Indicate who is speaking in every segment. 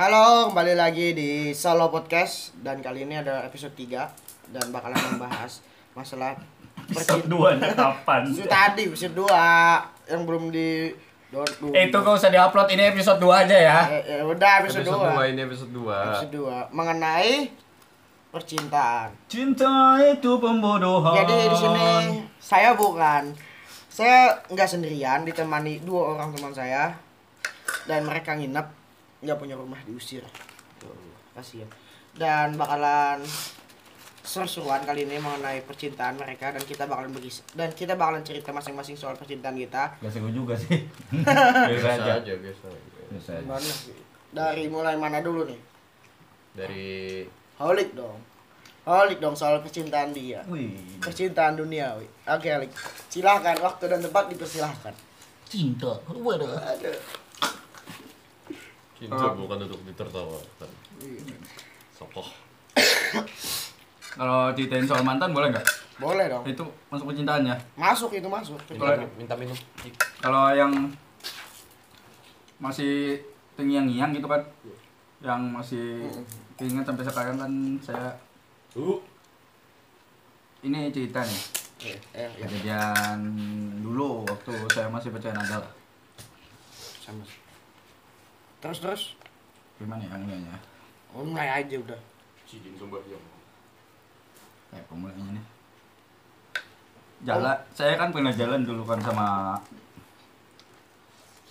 Speaker 1: Halo, kembali lagi di Solo Podcast dan kali ini ada episode 3 dan bakalan membahas masalah
Speaker 2: Episode
Speaker 1: percintaan.
Speaker 2: 2 nya kapan?
Speaker 1: Itu tadi episode 2 yang belum di.
Speaker 2: Eh, itu gak usah diupload, ini episode 2 aja ya
Speaker 1: Eh, eh, udah episode,
Speaker 3: Episode
Speaker 1: 2.
Speaker 3: 2 ini episode 2.
Speaker 1: Episode 2 mengenai percintaan.
Speaker 2: Cinta itu pembodohan
Speaker 1: Jadi di sini saya bukan saya nggak sendirian ditemani dua orang teman saya dan mereka nginep nggak punya rumah diusir. Tuh, kasihan. Dan bakalan seru-seruan kali ini mengenai percintaan mereka dan kita bakalan berkisah dan kita bakalan cerita masing-masing soal percintaan kita.
Speaker 2: Gak seru juga sih Biasa
Speaker 3: Biasa
Speaker 2: aja
Speaker 3: biasa aja.
Speaker 2: Biasa aja?
Speaker 1: Dari mulai mana dulu nih?
Speaker 3: Dari
Speaker 1: Holik dong. Holik dong soal percintaan dia.
Speaker 2: Wih
Speaker 1: Percintaan duniawi. Oke, Holik. Silahkan waktu dan tempat dipersilahkan.
Speaker 2: Cinta Waduh Ah.
Speaker 3: bukan untuk ditertawakan. Sokoh.
Speaker 2: Kalau ceritain soal mantan boleh nggak?
Speaker 1: Boleh dong.
Speaker 2: Itu masuk percintaannya
Speaker 1: Masuk itu masuk.
Speaker 3: Minta, minta minum.
Speaker 2: Kalau yang masih terngiang-ngiang gitu kan Yang masih keinget sampai sekarang kan saya
Speaker 3: Uh.
Speaker 2: Ini cerita nih
Speaker 1: Eh, eh, ya.
Speaker 2: Kejadian dulu waktu saya masih pacaran ada lah
Speaker 1: Sama. Terus terus.
Speaker 2: Gimana ya mulainya?
Speaker 1: Oh, mulai aja udah.
Speaker 3: Cijin sembahyang.
Speaker 2: Kayak pemulainya nih Jalan, saya kan pernah jalan dulu kan sama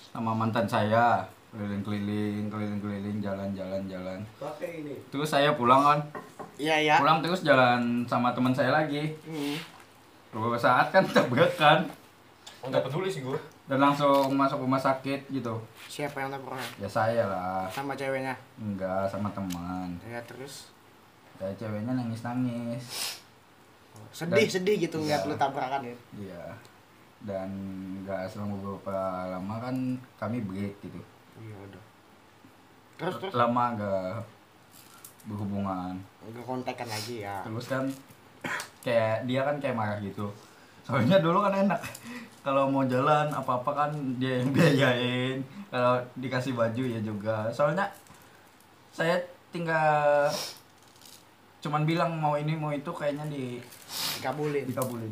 Speaker 2: sama mantan saya keliling-keliling, keliling-keliling, jalan-jalan, jalan.
Speaker 3: Pakai ini.
Speaker 2: Terus saya pulang kan,
Speaker 1: Iya ya.
Speaker 2: pulang terus jalan sama teman saya lagi.
Speaker 1: Hmm.
Speaker 2: Beberapa saat kan tabrakan
Speaker 3: Oh, enggak peduli sih gua.
Speaker 2: Dan langsung masuk rumah sakit gitu.
Speaker 1: Siapa yang tabrakan?
Speaker 2: Ya saya lah,
Speaker 1: Sama ceweknya.
Speaker 2: enggak sama teman.
Speaker 1: Ya terus.
Speaker 2: Ya ceweknya nangis-nangis.
Speaker 1: Sedih
Speaker 2: Dan-
Speaker 1: sedih gitu
Speaker 2: Iya.
Speaker 1: lu tabrakan ya.
Speaker 2: Iya. Dan enggak selang beberapa lama kan kami break gitu.
Speaker 1: Iya udah. Terus terus.
Speaker 2: Lama enggak berhubungan.
Speaker 1: Enggak kontekan lagi ya.
Speaker 2: Terus kan kayak dia kan kayak marah gitu. Soalnya dulu kan enak. Kalau mau jalan apa-apa kan dia yang biayain. Kalau dikasih baju ya juga. Soalnya saya tinggal cuman bilang mau ini mau itu kayaknya di
Speaker 1: Dikabulin.
Speaker 2: dikabulin.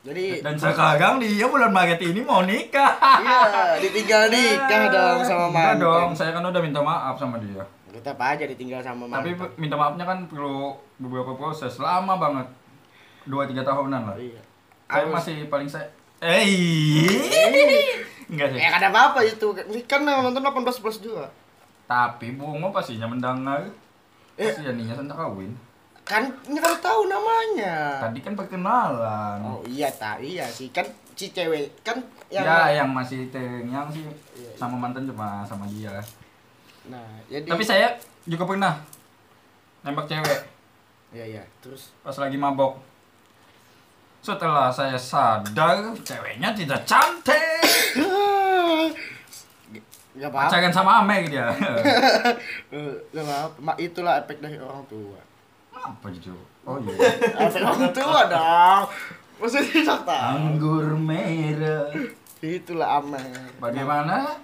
Speaker 1: Jadi
Speaker 2: Dan sekarang dia bulan Maret ini mau nikah.
Speaker 1: iya, ditinggal nikah dong sama
Speaker 2: Enggak
Speaker 1: mantan.
Speaker 2: dong, saya kan udah minta maaf sama dia.
Speaker 1: Tetap aja ditinggal sama mantan.
Speaker 2: Tapi minta maafnya kan perlu beberapa proses, lama banget. Dua tiga tahunan lah.
Speaker 1: iya. Harus-
Speaker 2: masih paling saya Eh, enggak sih.
Speaker 1: Ya ada apa-apa itu. Kan nonton 18 plus juga.
Speaker 2: Tapi bungo pastinya mendengar.
Speaker 1: Eh.
Speaker 2: Pasti jadinya sentak kawin.
Speaker 1: Kan ini tahu namanya.
Speaker 2: Tadi kan perkenalan.
Speaker 1: Oh iya tak iya sih kan si cewek kan yang
Speaker 2: ya, yang masih tengyang sih
Speaker 1: Iya,
Speaker 2: sama mantan cuma sama dia.
Speaker 1: nah jadi
Speaker 2: Tapi saya juga pernah nembak cewek
Speaker 1: iya iya terus
Speaker 2: pas lagi mabok. Setelah saya sadar ceweknya tidak cantik.
Speaker 1: apa-apa
Speaker 2: Pacaran sama Ame dia.
Speaker 1: Eh, nggak apa-apa Ma, itulah efek dari orang tua
Speaker 2: Apa itu? Oh iya.
Speaker 1: efek orang tua dong maksudnya tahu
Speaker 2: Anggur merah.
Speaker 1: itulah aman
Speaker 2: Bagaimana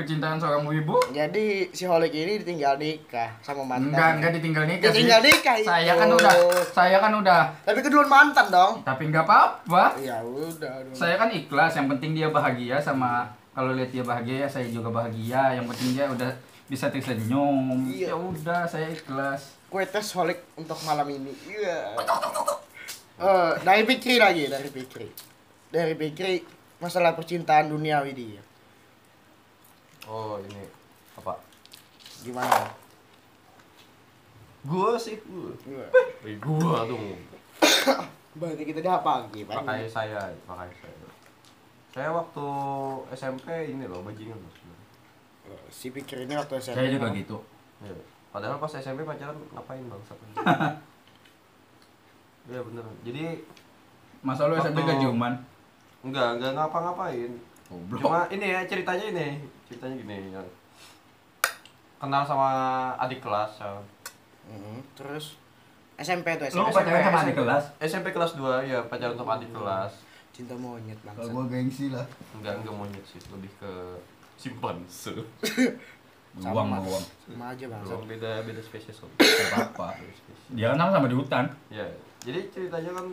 Speaker 2: percintaan seorang ibu?
Speaker 1: jadi si Holik ini ditinggal nikah sama mantan
Speaker 2: Enggak, enggak ditinggal nikah sih.
Speaker 1: Ditinggal nikah itu.
Speaker 2: Saya kan udah, saya kan udah.
Speaker 1: tapi keduluan mantan dong
Speaker 2: Tapi enggak apa-apa.
Speaker 1: ya udah dong.
Speaker 2: Saya kan ikhlas, yang penting dia bahagia sama kalau lihat dia bahagia, saya juga bahagia. Yang penting dia udah bisa tersenyum.
Speaker 1: Iya.
Speaker 2: Ya udah, saya ikhlas.
Speaker 1: kue tes Holik untuk malam ini iya Eh, dari Fikri lagi dari Fikri dari Fikri masalah percintaan duniawi dia
Speaker 3: Oh, ini apa?
Speaker 1: gimana
Speaker 3: Gua sih gua. Eh, gua tuh.
Speaker 1: berarti kita dia apa lagi Pak?
Speaker 3: Pakai saya, pakai saya. Saya waktu SMP ini loh, bajingan loh sebenarnya.
Speaker 1: Eh, si ini waktu SMP
Speaker 2: Saya juga gitu.
Speaker 3: Ya. Padahal pas SMP pacaran ngapain bangsat? Iya bener. Jadi
Speaker 2: Masa lu SMP
Speaker 3: Waktu-
Speaker 2: kejuman?
Speaker 3: enggak, enggak ngapa-ngapain.
Speaker 2: Goblok.
Speaker 3: Cuma ini ya ceritanya ini, ceritanya gini. ya. Kenal sama adik kelas. ya.
Speaker 1: Mhm, terus SMP tuh
Speaker 2: Lu
Speaker 1: SMP
Speaker 2: pacaran sama adik kelas?
Speaker 3: SMP kelas 2 ya pacaran sama adik kelas.
Speaker 1: cinta monyet bangsa
Speaker 2: Kalau gua gengsi lah.
Speaker 3: Enggak enggak monyet sih, lebih ke simpanse.
Speaker 2: Luang, luang.
Speaker 1: Sama aja bang.
Speaker 3: Beda beda spesies.
Speaker 2: Gak apa-apa. Dia kan sama di hutan.
Speaker 3: Ya, jadi ceritanya kan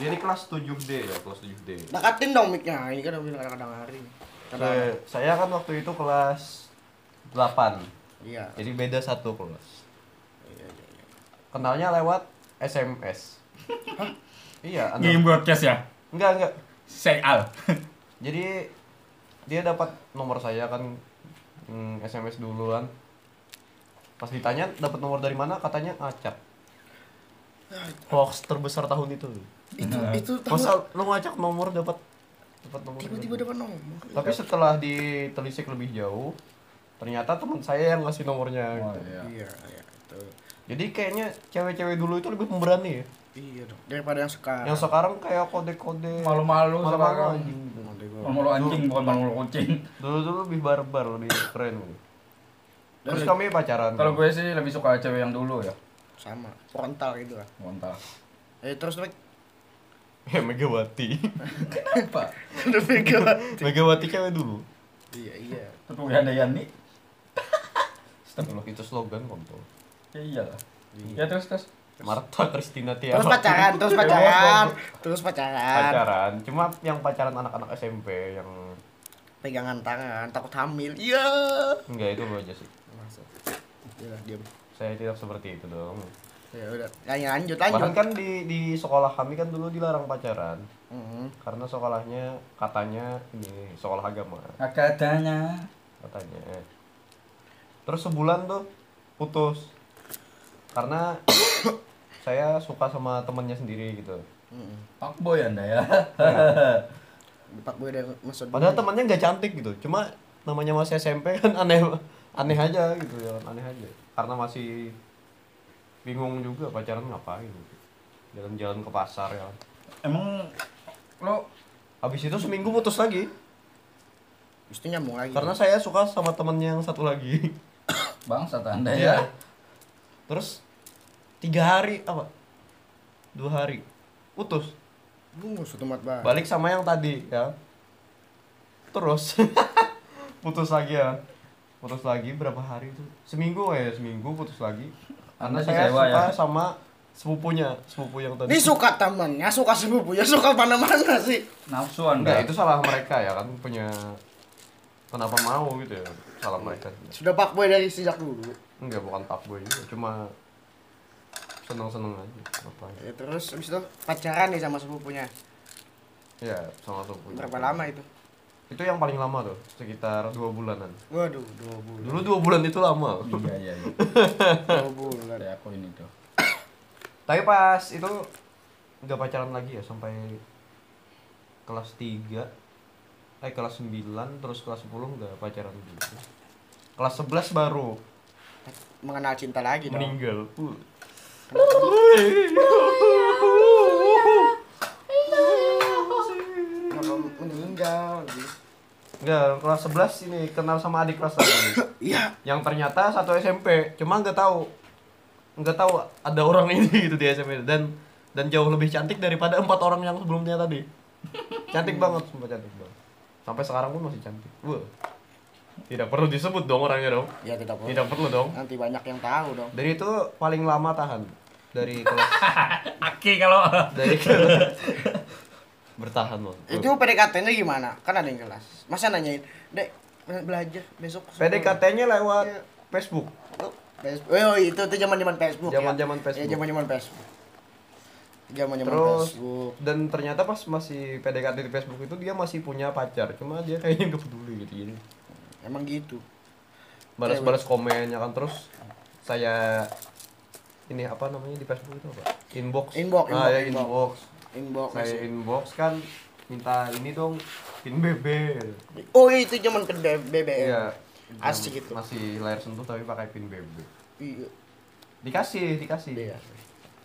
Speaker 3: dia ini kelas 7D ya, kelas 7D.
Speaker 1: Dekatin dong mic-nya. Ini kan udah kadang-kadang hari. Kadang
Speaker 3: Saya, saya kan waktu itu kelas 8.
Speaker 1: Iya.
Speaker 3: Jadi beda satu kelas.
Speaker 1: Iya, iya, iya.
Speaker 3: Kenalnya lewat SMS. Iya, anak-
Speaker 2: Ngirim broadcast ya.
Speaker 3: enggak enggak.
Speaker 2: Say al.
Speaker 3: Jadi dia dapat nomor saya kan hmm, SMS dulu kan. Pas ditanya dapat nomor dari mana katanya acak. Hoax terbesar tahun itu.
Speaker 1: Itu
Speaker 2: Nah.
Speaker 1: itu tahu
Speaker 3: Masa lu ngacak nomor dapat.
Speaker 1: Tiba-tiba dapat nomor.
Speaker 3: Tapi setelah ditelisik lebih jauh, ternyata teman saya yang ngasih nomornya.
Speaker 2: Oh,
Speaker 3: gitu.
Speaker 2: iya.
Speaker 1: Iya, iya. Itu.
Speaker 3: Jadi kayaknya cewek-cewek dulu itu lebih pemberani ya.
Speaker 1: Iya dong. Daripada yang sekarang.
Speaker 3: Yang sekarang kayak kode-kode
Speaker 2: Malu-malu
Speaker 3: malu-malu anjing. gitu.
Speaker 2: Malu-malu anjing bukan malu-malu kucing.
Speaker 3: Dulu-dulu lebih barbar, lebih keren. gitu. Terus kami pacaran.
Speaker 2: Kalau gue sih lebih suka cewek yang dulu ya.
Speaker 1: sama frontal gitu kan.
Speaker 2: Mantap.
Speaker 1: Eh terus.
Speaker 3: Ya Megawati.
Speaker 2: Apa?
Speaker 1: Udah pegang.
Speaker 3: Megawati cewek dulu.
Speaker 1: Iya, iya.
Speaker 2: Ada Yani. Astagfirullah.
Speaker 3: Itu slogan kontol.
Speaker 2: Ya iyalah.
Speaker 1: Iya.
Speaker 2: Ya terus terus.
Speaker 3: Marta Christina
Speaker 1: Terus
Speaker 3: Tiara.
Speaker 1: pacaran, terus pacaran. Terus pacaran.
Speaker 3: pacaran. Cuma yang pacaran anak-anak SMP yang
Speaker 1: Pegangan tangan, takut hamil. Iya.
Speaker 3: enggak itu lu aja sih.
Speaker 1: Masuk. Iya, diam.
Speaker 3: Saya tidak seperti itu dong.
Speaker 1: Ya udah. Lanjut, lanjut, lanjut.
Speaker 3: Bahkan kan di di sekolah kami kan dulu dilarang pacaran
Speaker 1: Mhm.
Speaker 3: karena sekolahnya katanya ini sekolah agama
Speaker 2: Katanya.
Speaker 3: katanya. Terus sebulan tuh putus karena saya suka sama temennya sendiri gitu.
Speaker 1: Mhm.
Speaker 2: Pak boy anda ya.
Speaker 1: Pak Boy udah masuk dulu.
Speaker 3: Padahal temannya nggak cantik gitu, cuma namanya masih SMP kan aneh aneh aja gitu ya, aneh aja. Karena masih bingung juga pacaran ngapain. Jalan-jalan ke pasar ya.
Speaker 2: Emang lo
Speaker 3: Habis itu seminggu putus lagi
Speaker 1: Mesti nyambung lagi.
Speaker 3: karena saya suka sama temennya yang satu lagi.
Speaker 2: bangsat anda
Speaker 3: Iya.
Speaker 2: ya.
Speaker 3: Terus tiga hari apa? Dua hari putus.
Speaker 1: bungus tuh mat banget.
Speaker 3: Balik sama yang tadi ya. Terus putus lagi ya. Putus lagi berapa hari itu? Seminggu ya, seminggu putus lagi.
Speaker 2: Anda
Speaker 3: saya
Speaker 2: kecewa
Speaker 3: suka
Speaker 2: ya?
Speaker 3: sama sepupunya, sepupu yang tadi.
Speaker 1: Ini suka temennya, suka sepupunya, suka mana-mana sih.
Speaker 2: Nafsu anda.
Speaker 3: Enggak, itu salah mereka ya kan punya kenapa mau gitu ya. Salah mereka.
Speaker 1: Sudah Pak Boy dari sejak dulu.
Speaker 3: Enggak, bukan gue juga, cuma seneng-seneng aja. Ngapain?
Speaker 1: Ya, terus habis itu pacaran nih sama sepupunya.
Speaker 3: Ya, sama sepupunya.
Speaker 1: Berapa lama itu?
Speaker 3: Itu yang paling lama tuh, sekitar dua bulanan.
Speaker 1: Waduh, dua bulan.
Speaker 3: Dulu dua bulan itu lama.
Speaker 2: Iya iya iya.
Speaker 1: Dua bulan.
Speaker 2: Ada aku ini tuh.
Speaker 3: Tapi pas itu nggak pacaran lagi ya sampai kelas 3 eh kelas 9 terus kelas 10 nggak pacaran gitu. Kelas 11 baru
Speaker 1: Mengenal cinta lagi dong.
Speaker 3: meninggal.
Speaker 1: Meninggal?
Speaker 3: Enggak, kelas 11 ini kenal sama adik kelas lagi.
Speaker 1: Iya.
Speaker 3: yang ternyata satu SMP, cuma nggak tahu nggak tahu ada orang ini gitu di SMP dan dan jauh lebih cantik daripada empat orang yang sebelumnya tadi. Cantik banget, sumpah cantik banget. Sampai sekarang pun masih cantik. Wah. Tidak perlu disebut dong orangnya dong.
Speaker 1: Ya tidak perlu.
Speaker 3: Tidak perlu dong.
Speaker 1: Nanti banyak yang tahu dong.
Speaker 3: Dan itu paling lama tahan dari kelas
Speaker 2: Aki kalau
Speaker 3: dari kelas bertahan loh.
Speaker 1: Itu PDKT-nya gimana? Kan ada yang kelas. Masa nanyain, "Dek, belajar besok."
Speaker 3: PDKT-nya lewat
Speaker 1: Iya.
Speaker 3: Facebook.
Speaker 1: Facebook. Oh, itu tuh zaman-zaman Facebook. ya.
Speaker 3: Zaman-zaman
Speaker 1: Ya,
Speaker 3: Facebook.
Speaker 1: zaman-zaman Facebook. Zaman-zaman
Speaker 3: Terus
Speaker 1: Facebook.
Speaker 3: dan ternyata pas masih PDKT di Facebook itu dia masih punya pacar, cuma dia kayaknya nggak peduli gitu jadi
Speaker 1: Emang gitu.
Speaker 3: balas-balas komen ya kan terus saya ini apa namanya di Facebook itu apa inbox
Speaker 1: Inbox,
Speaker 3: ah
Speaker 1: inbox,
Speaker 3: ya
Speaker 1: inbox.
Speaker 3: inbox
Speaker 1: Inbox.
Speaker 3: saya
Speaker 1: masih.
Speaker 3: inbox kan minta ini dong pin BB
Speaker 1: Oh, itu zaman ke BBM.
Speaker 3: iya
Speaker 1: Asik itu.
Speaker 3: masih layar sentuh tapi pakai pin BB
Speaker 1: Iya.
Speaker 3: dikasih dikasih
Speaker 1: Iya.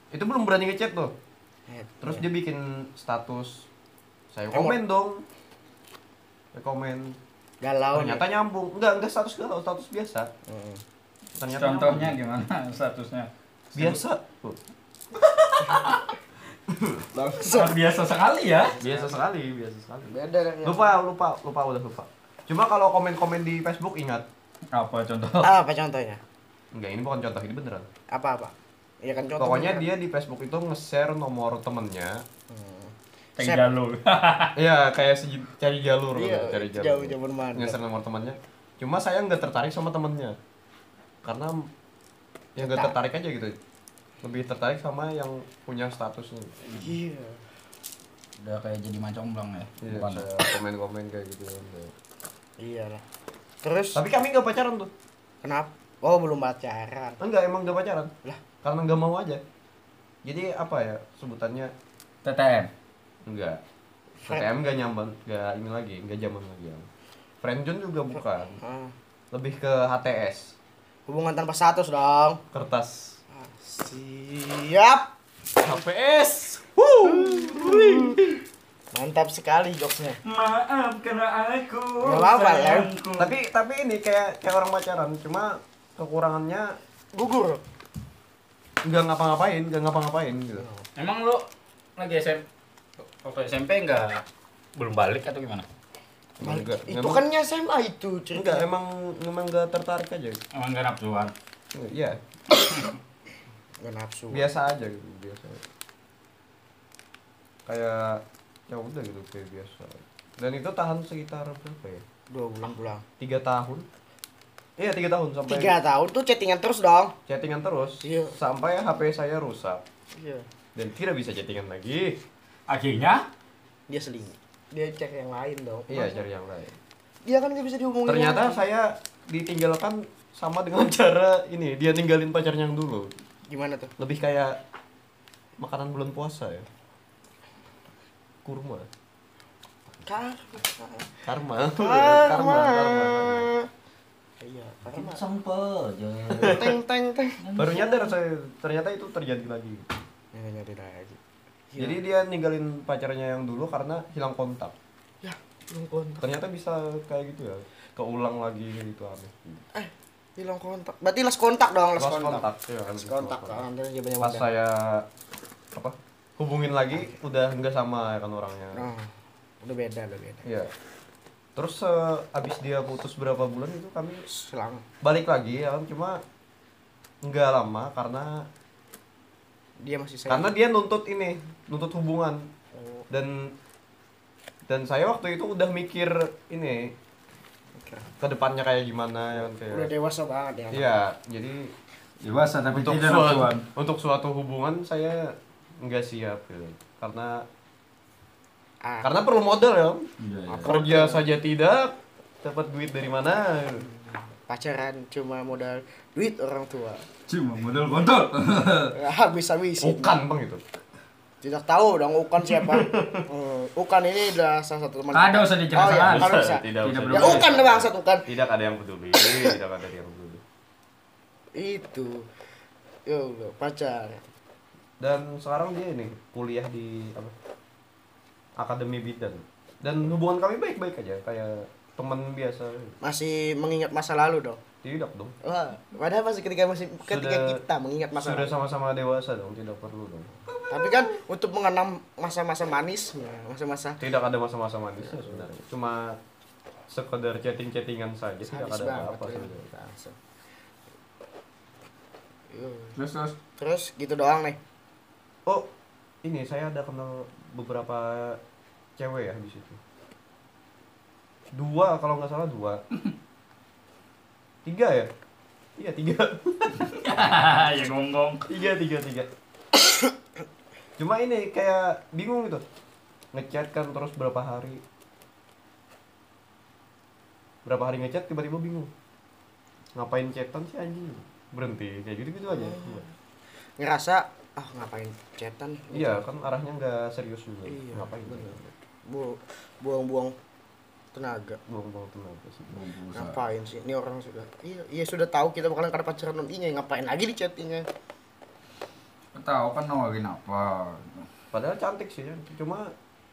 Speaker 3: itu belum berani ngechat tuh
Speaker 1: Eh,
Speaker 3: terus
Speaker 1: iya.
Speaker 3: dia bikin status saya
Speaker 1: Emot.
Speaker 3: komen dong saya komen
Speaker 1: galau.
Speaker 3: ternyata nyambung enggak enggak status galau status biasa
Speaker 1: Heeh.
Speaker 3: ternyata
Speaker 2: contohnya
Speaker 3: nyambung.
Speaker 2: gimana statusnya?
Speaker 3: biasa
Speaker 2: Sangat biasa sekali ya.
Speaker 3: biasa sekali biasa sekali
Speaker 1: Beda dari yang-
Speaker 3: lupa lupa lupa udah lupa cuma kalau komen-komen di Facebook ingat
Speaker 2: Apa contoh?
Speaker 1: Ah, apa contohnya?
Speaker 3: Enggak, ini bukan contoh, ini beneran.
Speaker 1: Apa-apa? Ya kan contoh.
Speaker 3: Pokoknya
Speaker 1: beneran.
Speaker 3: dia di Facebook itu nge-share nomor temennya.
Speaker 1: Hmm. Set.
Speaker 2: jalur.
Speaker 3: Iya, kayak si cari jalur,
Speaker 1: Iya,
Speaker 3: cari jalur.
Speaker 1: jauh zaman mana.
Speaker 3: Nge-share nomor temennya. Cuma saya nggak tertarik sama temennya. Karena ya nggak tertarik aja gitu. Lebih tertarik sama yang punya statusnya.
Speaker 1: Iya.
Speaker 2: Udah kayak jadi macomblang ya.
Speaker 3: Iya,
Speaker 2: Bukan.
Speaker 3: komen-komen kayak gitu.
Speaker 1: Iya lah. Terus
Speaker 3: Tapi kami nggak pacaran tuh.
Speaker 1: kenapa? Oh, belum pacaran.
Speaker 3: Enggak, emang nggak pacaran.
Speaker 1: Lah.
Speaker 3: Karena nggak mau aja. Jadi apa ya sebutannya?
Speaker 2: TTM.
Speaker 3: Enggak. PTM nggak nyaman, nggak ini lagi, nggak zaman lagi. Ya. Friendzone juga bukan.
Speaker 1: Ah,
Speaker 3: Lebih ke HTS,
Speaker 1: hubungan tanpa status dong.
Speaker 3: kertas.
Speaker 1: Siap.
Speaker 3: HPS.
Speaker 1: Mantap sekali jokesnya.
Speaker 2: Maaf karena aku.
Speaker 1: Nggak apa-apa, ya.
Speaker 3: tapi tapi ini kayak kayak orang pacaran cuma kekurangannya
Speaker 1: Gugur.
Speaker 3: nggak ngapa-ngapain nggak ngapa-ngapain gitu
Speaker 2: Emang lu lagi SMP waktu SMP enggak belum balik atau gimana?
Speaker 3: emang nggak
Speaker 1: Itu
Speaker 3: emang-
Speaker 1: kan SMA itu cerita.
Speaker 3: enggak emang emang nggak tertarik aja
Speaker 2: Emang enggak nafsuan.
Speaker 3: iya
Speaker 1: Gak nafsu.
Speaker 3: biasa aja gitu biasa kayak ya udah gitu kayak biasa dan itu tahan sekitar berapa ya
Speaker 1: Dua bulan pulang.
Speaker 3: tiga tahun iya tiga tahun sampai
Speaker 1: Tiga tahun tuh chattingan terus dong.
Speaker 3: chattingan terus
Speaker 1: Iya.
Speaker 3: sampai HP saya rusak
Speaker 1: Iya.
Speaker 3: dan tidak bisa chattingan lagi
Speaker 2: Akhirnya
Speaker 1: Dia seling. Dia cek yang lain dong.
Speaker 3: iya
Speaker 1: Masa-
Speaker 3: cari yang lain
Speaker 1: Dia kan gak bisa dihubungin.
Speaker 3: ternyata saya ditinggalkan sama dengan cara ini dia ninggalin pacarnya yang dulu
Speaker 1: gimana tuh?
Speaker 3: lebih kayak makanan bulan puasa ya kurma
Speaker 1: Karma.
Speaker 3: karma
Speaker 1: Karma.
Speaker 3: karma karma
Speaker 1: Iya, karma.
Speaker 2: sampel aja.
Speaker 1: Teng teng teng.
Speaker 3: baru nyadar saya ternyata itu terjadi lagi
Speaker 1: Ya nyari lagi.
Speaker 3: jadi dia ninggalin pacarnya yang dulu karena hilang kontak
Speaker 1: ya belum kontak.
Speaker 3: ternyata bisa kayak gitu ya keulang lagi gitu aneh
Speaker 1: Eh, hilang kontak. Berarti las kontak dong, las
Speaker 3: Lost
Speaker 1: kontak.
Speaker 3: kontak ya
Speaker 1: kontak kan banyak
Speaker 3: pas
Speaker 1: banget.
Speaker 3: saya apa hubungin lagi udah nggak sama ya kan orangnya
Speaker 1: Nah, udah beda, udah beda.
Speaker 3: Iya. Terus eh, abis dia putus berapa bulan itu kami
Speaker 1: Selang.
Speaker 3: balik lagi ya kan cuma nggak lama karena
Speaker 1: Dia masih sayang.
Speaker 3: karena dia nuntut ini nuntut hubungan
Speaker 1: Oh,
Speaker 3: dan dan saya waktu itu udah mikir ini.
Speaker 1: Ke
Speaker 3: depannya kayak gimana ya kan kayak
Speaker 1: Udah dewasa banget ya.
Speaker 3: iya jadi
Speaker 2: Dewasa tapi
Speaker 3: untuk
Speaker 2: tidak
Speaker 3: suatu, untuk suatu hubungan saya nggak siap gitu karena
Speaker 1: Ah,
Speaker 3: karena perlu modal ya
Speaker 2: Iya, iya.
Speaker 3: kerja saja tidak dapat duit dari mana
Speaker 1: pacaran cuma modal duit orang tua.
Speaker 2: Cuma modal kontol.
Speaker 1: Habis habisin.
Speaker 3: bukan bang itu
Speaker 1: Tidak tahu dong Ukan siapa. Hmm, Ukan ini adalah salah satu teman.
Speaker 2: Kada usah dijelaskan.
Speaker 1: Oh, iya,
Speaker 3: Tidak,
Speaker 1: usah.
Speaker 3: tidak
Speaker 2: Tidak
Speaker 3: usah.
Speaker 1: Ya. Ukan deh bangsat Ukan.
Speaker 3: tidak ada yang peduli tidak ada yang peduli
Speaker 1: Itu. Ya Allah, pacar.
Speaker 3: dan sekarang dia ini kuliah di apa akademi bidan dan hubungan kami baik-baik aja kayak teman biasa
Speaker 1: Masih mengingat masa lalu dong.
Speaker 3: tidak dong
Speaker 1: Wah, padahal masih ketika masih ketika
Speaker 3: Sudah-
Speaker 1: kita mengingat masa
Speaker 3: sudah
Speaker 1: lalu.
Speaker 3: sama-sama dewasa dong tidak perlu dong
Speaker 1: Tapi kan untuk mengenang masa-masa manisnya, masa-masa
Speaker 3: tidak ada masa-masa manisnya sebenarnya cuma sekedar chatting-chattingan saja tidak
Speaker 1: sadis
Speaker 3: ada
Speaker 1: banget.
Speaker 3: apa-apa
Speaker 1: ya.
Speaker 3: sebenarnya.
Speaker 2: Terus terus.
Speaker 1: Terus gitu doang nih.
Speaker 3: oh ini saya ada kenal beberapa cewek ya di situ dua kalau nggak salah dua tiga ya iya tiga
Speaker 2: ya gonggong.
Speaker 3: tiga tiga tiga cuma ini kayak bingung gitu ngechat kan terus berapa hari berapa hari ngechat tiba-tiba bingung ngapain chatan sih anjing berhenti kayak gitu gitu aja
Speaker 1: Ngerasa ah ngapain chatan?
Speaker 3: iya kan arahnya nggak serius juga
Speaker 1: Iya,
Speaker 3: ngapain
Speaker 1: bener. Bu buang-buang tenaga.
Speaker 3: buang-buang tenaga sih
Speaker 1: Ngapain sih? Ini orang sudah iya iya sudah tahu kita bakalan kada pacaran nantinya ngapain lagi di chattingnya?
Speaker 2: Tahu kan nawarin apa.
Speaker 3: padahal cantik sih ya. cuma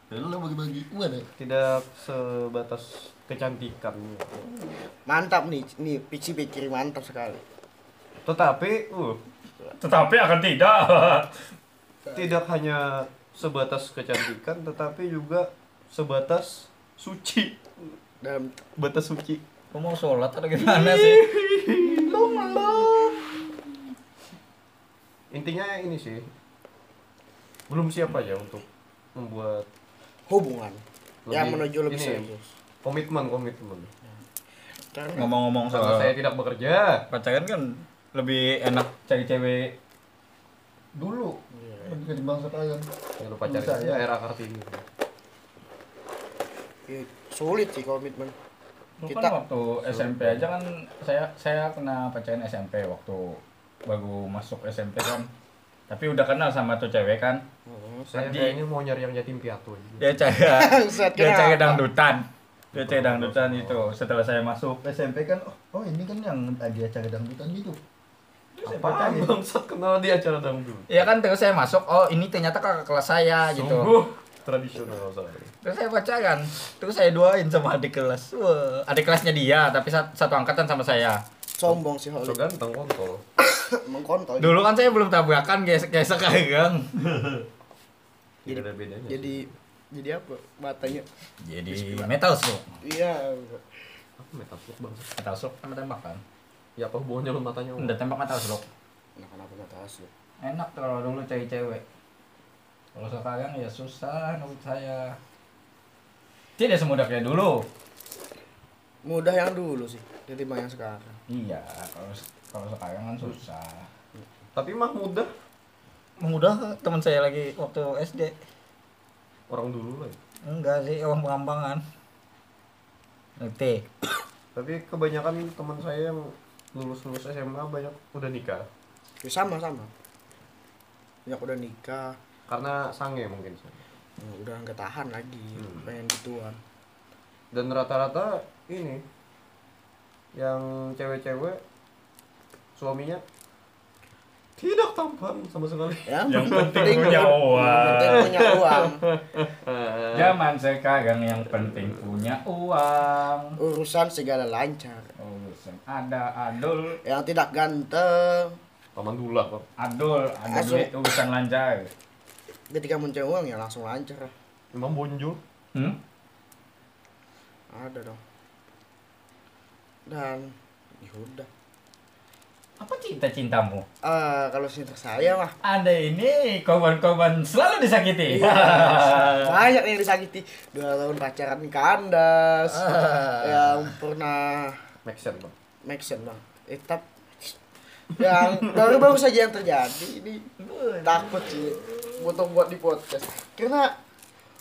Speaker 2: Ya lu bagi-bagi gua deh.
Speaker 3: tidak sebatas kecantikan
Speaker 1: Mantap nih, nih Pixi pikir mantap sekali.
Speaker 3: tetapi uh
Speaker 2: Tetapi akan tidak.
Speaker 3: tidak hanya sebatas kecantikan tetapi juga sebatas suci
Speaker 1: Dalam
Speaker 3: batas suci
Speaker 2: Kok mau sholat atau gimana sih?
Speaker 3: Intinya ini sih belum siap aja untuk membuat
Speaker 1: hubungan yang
Speaker 3: Lebih-
Speaker 1: menuju lebih
Speaker 3: ini.
Speaker 1: serius
Speaker 3: komitmen komitmen.
Speaker 2: Ngomong-ngomong soal
Speaker 3: saya tidak bekerja.
Speaker 2: pacaran kan lebih enak cari cewek dulu ketimbang sekarang.
Speaker 3: Ya lupa cari
Speaker 2: Bisa,
Speaker 3: saya
Speaker 2: ya.
Speaker 3: era kartini.
Speaker 1: ya, sulit sih komitmen
Speaker 2: Lu
Speaker 1: Kita-
Speaker 2: kan waktu SMP aja kan saya saya kena pacaran SMP waktu baru masuk SMP kan. Tapi udah kenal sama tuh cewek kan.
Speaker 3: Saya
Speaker 2: Di-
Speaker 3: kayaknya mau nyari yang yatim piatu.
Speaker 2: Dia cewek dia cewek dangdutan. Dia cewek dangdutan itu. Setelah saya masuk SMP kan, oh, oh ini kan yang tadi acara dangdutan gitu. Saya
Speaker 3: Apaan
Speaker 2: pacarin.
Speaker 3: bangsat kenal dia acara dangdut?
Speaker 2: Iya kan terus saya masuk, oh ini ternyata kakak kelas saya gitu.
Speaker 3: Sungguh tradisional saya.
Speaker 2: Terus saya pacaran, terus saya duain sama adik kelas. Wah, adik kelasnya dia, tapi sat- satu angkatan sama saya.
Speaker 1: Sombong sih
Speaker 3: So
Speaker 1: Holly
Speaker 3: ganteng kontol.
Speaker 1: mengkontol
Speaker 2: Dulu kan saya belum tabrakan kayak kayak sekarang.
Speaker 3: Tidak ada bedanya.
Speaker 1: jadi jadi apa matanya
Speaker 2: Jadi metal slow.
Speaker 1: iya
Speaker 3: apa metapluk bangsat?
Speaker 2: Metal slow sama tembak kan.
Speaker 3: Ya apa hubungannya lu matanya? Om?
Speaker 2: Udah tembak metal slow.
Speaker 1: nah kenapa mata asli
Speaker 2: Enak kalau dulu cewek-cewek. Kalau sekarang ya susah menurut saya. Tidak semudah kayak dulu.
Speaker 1: Mudah yang dulu sih ketimbang yang sekarang
Speaker 2: Iya, kalau kalau sekarang kan susah.
Speaker 3: Tapi mah mudah.
Speaker 2: Mudah teman saya lagi waktu SD.
Speaker 3: Orang dulu lah. ya.
Speaker 2: Enggak sih, orang perambangan. Ngerti?
Speaker 3: Tapi kebanyakan teman saya yang lulus-lulus SMA banyak udah nikah.
Speaker 1: ya sama sama yang udah nikah
Speaker 3: Karena sange mungkin.
Speaker 1: udah nggak tahan lagi
Speaker 3: Hmm.
Speaker 1: pengen gituan
Speaker 3: Dan rata-rata ini yang cewek-cewek suaminya tidak tampan sama sekali.
Speaker 1: ya
Speaker 2: Yang penting punya uang.
Speaker 1: yang penting punya uang
Speaker 2: Zaman sekarang yang penting punya uang.
Speaker 1: urusan segala lancar
Speaker 2: Urusan ada adul,
Speaker 1: yang tidak ganteng
Speaker 3: Paman dula kok.
Speaker 2: adul, ada duit urusan lancar.
Speaker 1: ketika punya uang ya langsung lancar
Speaker 3: Emang bonjol.
Speaker 2: Hmm?
Speaker 1: ada dong dan ya udah.
Speaker 2: Apa cinta-cintamu?
Speaker 1: Ah, kalau cinta saya mah.
Speaker 2: Anda ini korban-korban selalu disakiti.
Speaker 1: banyak yang disakiti. Dua tahun pacaran kandas.
Speaker 2: Ah.
Speaker 1: yang pernah
Speaker 3: Make sense bang.
Speaker 1: make sense bang. Etap yang baru-baru saja yang terjadi ini. Takut sih. Untuk buat di podcast. Karena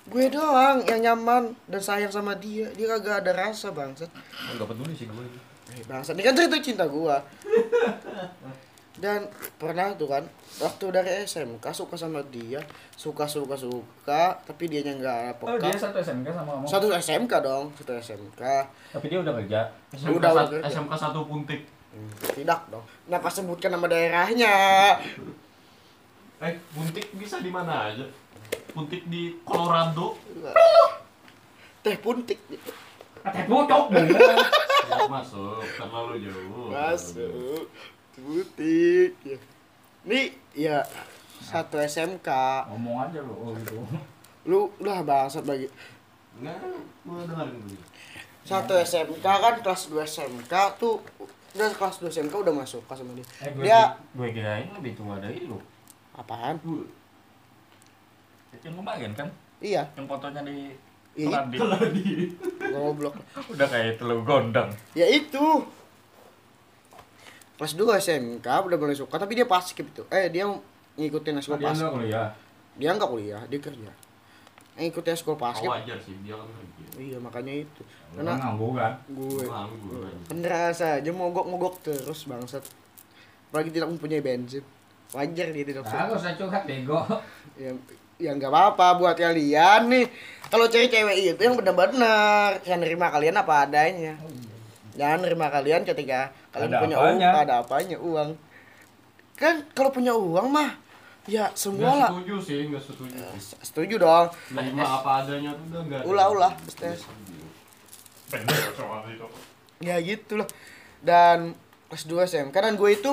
Speaker 1: gue doang yang nyaman dan sayang sama dia dia kagak ada rasa bangsat
Speaker 3: Enggak peduli sih gue.
Speaker 1: eh, bangsat ini kan cerita cinta gua dan pernah tuh kan waktu dari SMK suka sama dia suka suka suka tapi dia nggak
Speaker 2: Oh, dia satu SMK sama kamu.
Speaker 1: satu SMK dong satu SMK
Speaker 2: Tapi dia udah kerja.
Speaker 1: SMK Udah, sat- udah.
Speaker 3: SMK satu puntik.
Speaker 1: Hmm, tidak dong kenapa sebutkan nama daerahnya
Speaker 3: Eh, puntik bisa di mana aja? Puntik di Colorado.
Speaker 1: teh puntik
Speaker 2: Teh pucuk.
Speaker 3: Nggak masuk, terlalu jauh.
Speaker 1: masuk butik ya. ini ya satu SMK
Speaker 2: Ngomong aja lu oh gitu.
Speaker 1: lu lah bangsat bagi
Speaker 3: Enggak, gua dengerin dulu.
Speaker 1: satu SMK kan kelas 2 SMK tuh udah kelas 2 SMK udah masuk kelas sama dia
Speaker 2: Eh, gue,
Speaker 1: dia
Speaker 2: gue kirain lebih tua dari lu.
Speaker 1: apaan
Speaker 2: Yang kemarin kan,
Speaker 1: iya
Speaker 2: yang fotonya di
Speaker 1: Ih.
Speaker 2: Keladi.
Speaker 1: goblok
Speaker 2: Udah kayak telur gondang.
Speaker 1: ya itu kelas 2 SMK udah mulai suka tapi dia pas skip tuh eh dia ngikutin
Speaker 2: Dia
Speaker 1: pas
Speaker 2: enggak kuliah.
Speaker 1: dia nggak kuliah dia kerja ngikutin sekolah pas
Speaker 3: Oh, wajar sih, dia kan kerja.
Speaker 1: iya makanya itu karena
Speaker 2: kan ngangguran.
Speaker 1: gue
Speaker 3: Nganggur aja.
Speaker 1: penderasa aja mogok-mogok terus bangsat apalagi tidak mempunyai bensin wajar dia tidak suka
Speaker 2: Harus saya curhat bego.
Speaker 1: ya ya nggak apa-apa buat kalian nih kalau cewek cewek itu yang benar-benar yang nerima kalian apa adanya jangan nerima kalian ketika kalian
Speaker 2: Ada
Speaker 1: punya
Speaker 2: apanya.
Speaker 1: uang ada apanya uang kan kalau punya uang mah ya semua
Speaker 3: Nggak
Speaker 1: lah
Speaker 3: setuju sih, nggak setuju. sih.
Speaker 1: setuju dong
Speaker 3: Terima apa adanya tuh udah enggak.
Speaker 1: ulah ulah
Speaker 3: itu.
Speaker 1: ya gitu loh dan kelas 2 SMK dan gue itu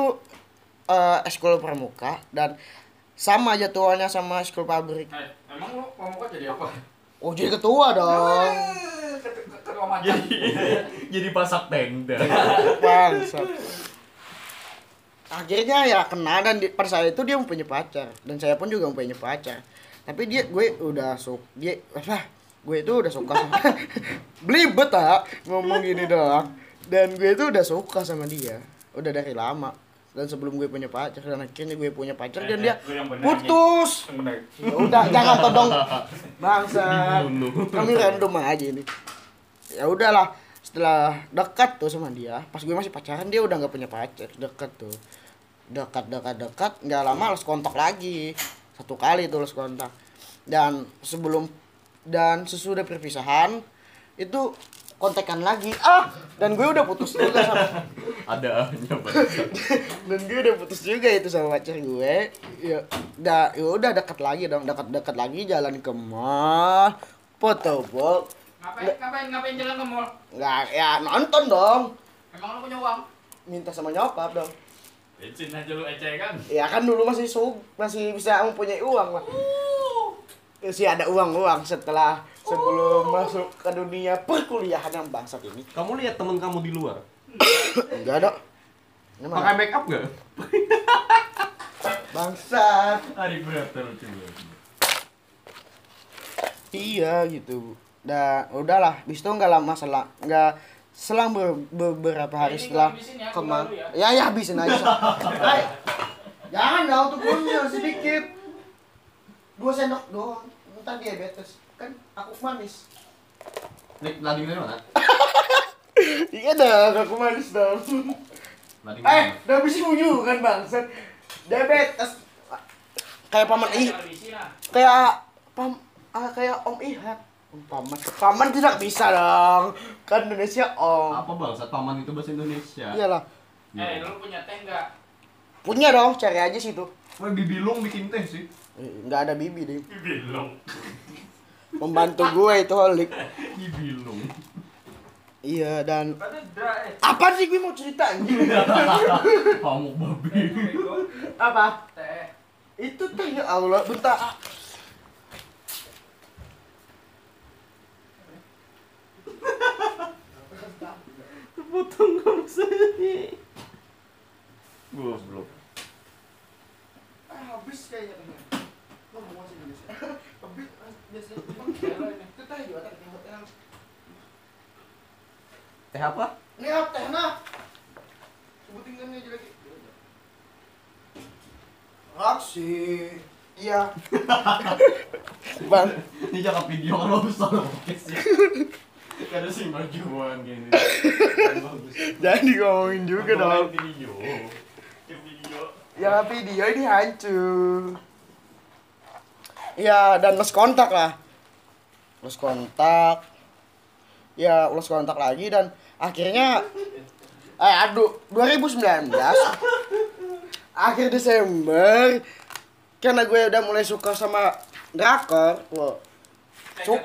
Speaker 1: eh ekskul pramuka dan sama jadwalnya sama ekskul pabrik
Speaker 2: Eh, emang lu mau jadi apa?
Speaker 1: oh jadi ketua dong.
Speaker 2: Ketua macan.
Speaker 3: Jadi pasak tenda.
Speaker 1: bangsat. Akhirnya ya kena dan di, pada saat itu dia mempunyai pacar. Dan saya pun juga mempunyai pacar. Tapi dia gue udah suka dia apa? Gue itu udah suka sama belibet ah. Ngomong gini doang. Dan gue itu udah suka sama dia. Udah dari lama dan sebelum gue punya pacar dan akhirnya gue punya pacar dan dia
Speaker 2: Gue yang bener,
Speaker 1: putus. Ya udah jangan todong. Bangsa kami random aja ini. Ya udahlah setelah dekat tuh sama dia pas gue masih pacaran dia udah nggak punya pacar dekat tuh. Dekat dekat dekat nggak lama harus kontak lagi. Satu kali tuh harus kontak dan sebelum dan sesudah perpisahan itu kontekan lagi. Ah dan gue udah putus juga sama
Speaker 3: Ada
Speaker 1: dan gue udah putus juga itu sama pacar gue. Ya udah ya udah dekat lagi dong dekat dekat lagi jalan ke mall foto bol
Speaker 2: Ngapain, ngapain, ngapain jalan ke mall?
Speaker 1: nggak ya nonton dong.
Speaker 2: Emang lu punya uang?
Speaker 1: minta sama nyokap dong.
Speaker 2: Bensin aja lu ece kan?
Speaker 1: ya kan dulu masih sub masih bisa mempunyai uang lah sih ada uang uang setelah sebelum masuk ke dunia perkuliahan yang bangsat ini
Speaker 3: Kamu lihat temen kamu di luar?
Speaker 1: enggak mana?
Speaker 3: Pakai make up nggak?
Speaker 1: bangsat
Speaker 2: Hari banget.
Speaker 1: Iya gitu. Dan udahlah, bis itu nggak lama selang nggak selang ber- beberapa hari
Speaker 2: Ini
Speaker 1: setelah
Speaker 2: ya,
Speaker 1: kemar.
Speaker 2: dulu
Speaker 1: Ya ya habisin aja. Hai. Jangan dong tuh punya sedikit. Dua sendok doang. Ntar diabetes. Kan aku manis.
Speaker 3: Nih, lading dari mana?
Speaker 1: Iya dong, aku manis dong.
Speaker 3: Lading
Speaker 1: Eh, udah habisin unyu kan bangsat. Diabetes. Kayak paman ih, kayak pam ah, kayak om Ihat. Om paman. Paman tidak bisa dong. Kan Indonesia om.
Speaker 3: Apa bangsat paman itu bahasa Indonesia?
Speaker 1: Iyalah.
Speaker 2: Eh, lu punya teh enggak?
Speaker 1: Punya dong, cari aja situ.
Speaker 3: Wah, bibilung bikin teh sih.
Speaker 1: Eh, Nggak ada bibi deh.
Speaker 2: Belum.
Speaker 1: Pembantu gue itu holik.
Speaker 3: Bibilung.
Speaker 1: Iya dan
Speaker 2: eh.
Speaker 1: apa sih gue mau cerita anjing?
Speaker 3: Kamu babi.
Speaker 1: Apa?
Speaker 2: Teh.
Speaker 1: Itu tuh ya Allah, bentar.
Speaker 3: Potong kamu sih. Goblok.
Speaker 1: Ah, habis kayaknya. Lo mau masih Indonesia? Habis ah, biasanya itu teh
Speaker 3: apa?
Speaker 1: Ini apa teh nah? Sebutin kan aja lagi. Aksi. Iya. Bang,
Speaker 3: Ini jangan video kalau bisa lo sih. Kada sih majuan gini.
Speaker 1: Jangan ngomongin juga dong.
Speaker 3: Video. Video.
Speaker 1: Ya video ini hancur. Ya dan lost kontak lah. Lost kontak. Ya lost kontak lagi dan akhirnya eh aduh 2019 akhir Desember karena gue udah mulai suka sama drakor. Wow.
Speaker 2: Eh,
Speaker 1: Cuk.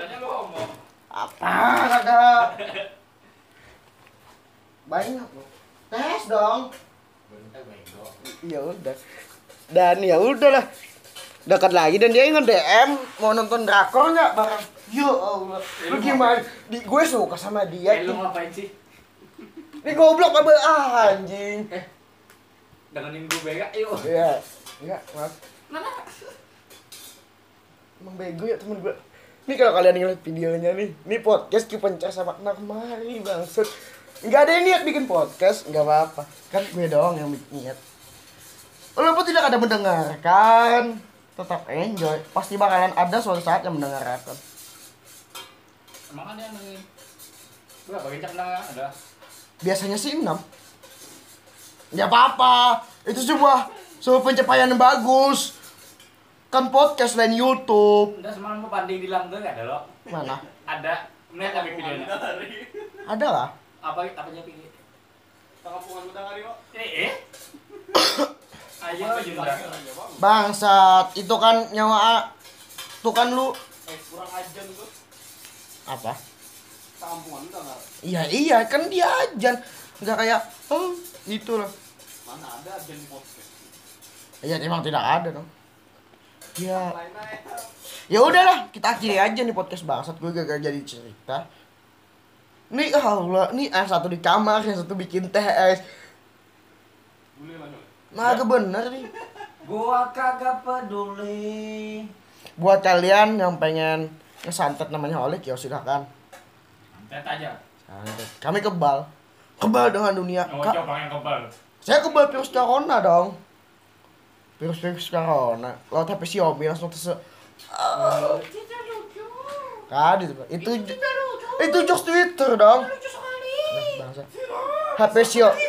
Speaker 1: Apa ada? Banyak loh. Tes dong. Ya udah. Dan ya udahlah. Dekat lagi dan dia nge DM mau nonton drakor nggak bareng. Ya Allah. Lu gimana? Di, gue suka sama dia.
Speaker 2: Eh, lu ngapain sih?
Speaker 1: Ini goblok apa ah, anjing.
Speaker 2: Dengerin gue bega, yuk.
Speaker 1: Iya. Iya, maaf.
Speaker 2: Mana?
Speaker 1: Emang bego ya temen gue. Nih kalau kalian ngeliat videonya nih, nih podcast kipencar sama anak mari bangset. Nggak ada yang niat bikin podcast, nggak apa-apa. Kan gue doang yang niat. Walaupun tidak ada mendengarkan, tetap enjoy. Pasti bakalan ada suatu saat yang mendengarkan.
Speaker 2: Emang ada yang dengerin? Berapa kencang ada?
Speaker 1: Biasanya sih 6. Ya apa-apa. Itu sebuah sebuah pencapaian yang bagus. Kan podcast lain YouTube.
Speaker 2: Udah semalam gua banding di langgeng ada lo.
Speaker 1: Mana?
Speaker 2: Ada. Melihat tapi videonya.
Speaker 1: Ada lah.
Speaker 2: Apa apa aja pilih?
Speaker 3: Tanggapungan udah ngari kok.
Speaker 2: Eh, eh.
Speaker 1: Bangsat, itu kan nyawa Tuh kan lu.
Speaker 3: Eh, kurang ajan gua.
Speaker 1: apa?
Speaker 3: Nggak?
Speaker 1: Iya iya kan dia ajan. Nggak kayak oh itu loh.
Speaker 3: Mana ada ajan di podcast?
Speaker 1: iya emang tidak ada dong. Ya
Speaker 3: ya.
Speaker 1: ya udahlah kita akhiri aja nih podcast bangsat. Gue gak jadi cerita. Nih Allah nih yang satu di kamar yang satu bikin teh es nah bener nih
Speaker 2: Gua kagak peduli.
Speaker 1: buat kalian yang pengen ngesantet namanya Olik ya silakan
Speaker 4: Tet aja.
Speaker 1: santet kami kebal kebal dengan dunia
Speaker 4: Yang
Speaker 1: Ka-
Speaker 4: yang kebal.
Speaker 1: saya kebal virus corona dong virus virus corona laut HP Xiaomi langsung terse Kan itu itu itu jokes Twitter dong. Nah, bangsa. HP Xiaomi.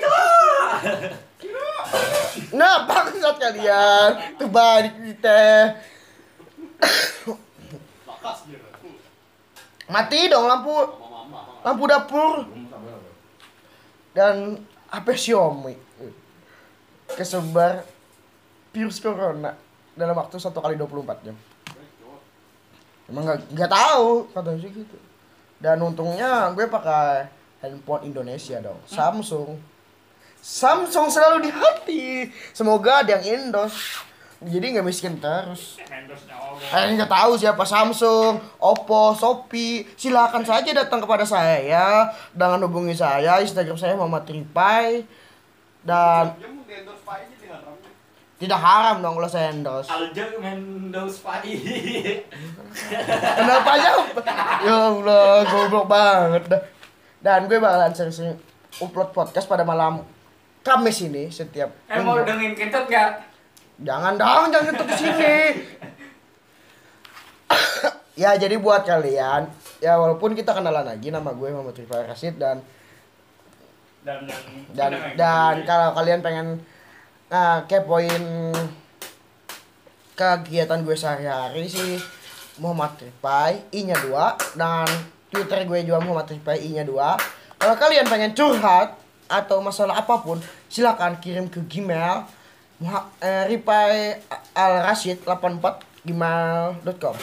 Speaker 1: Nah, bangsat kalian. Terbalik kita. Mati dong lampu lampu dapur dan HP Xiaomi kesebar virus corona dalam waktu satu kali 24 jam. Emang nggak nggak tahu katanya sih gitu. Dan untungnya gue pakai handphone Indonesia dong, Samsung. Samsung selalu di hati. Semoga ada yang endorse. Jadi nggak miskin terus.
Speaker 4: Allah.
Speaker 1: Kalian nggak tahu siapa Samsung, Oppo, Shopee, silakan saja datang kepada saya ya. Dengan hubungi saya, Instagram saya Mama Tripai. Dan tidak haram dong kalau saya endorse.
Speaker 2: Alja Mendos Pai.
Speaker 1: Kenapa aja? Ya Allah, goblok banget dah. Dan gue bakalan sering-sering upload podcast pada malam Kamis ini setiap
Speaker 4: Eh mau dengerin kentut gak?
Speaker 1: Jangan dong, jangan tutup sini. ya jadi buat kalian, ya walaupun kita kenalan lagi nama gue Muhammad Rifai Rasid dan
Speaker 4: Dan
Speaker 1: dan
Speaker 4: yang-
Speaker 1: dan kalau kalian pengen nah, kepoin kegiatan gue sehari-hari sih Muhammad Ripai I nya 2 dan Twitter gue juga Muhammad Ripai I nya 2 kalau kalian pengen curhat atau masalah apa pun silakan kirim ke Gmail eh, ripai al rashid 84 gmail.com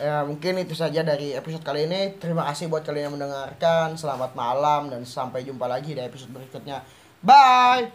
Speaker 1: ya mungkin itu saja dari episode kali ini. Terima kasih buat kalian yang mendengarkan. Selamat malam dan sampai jumpa lagi di episode berikutnya. Bye!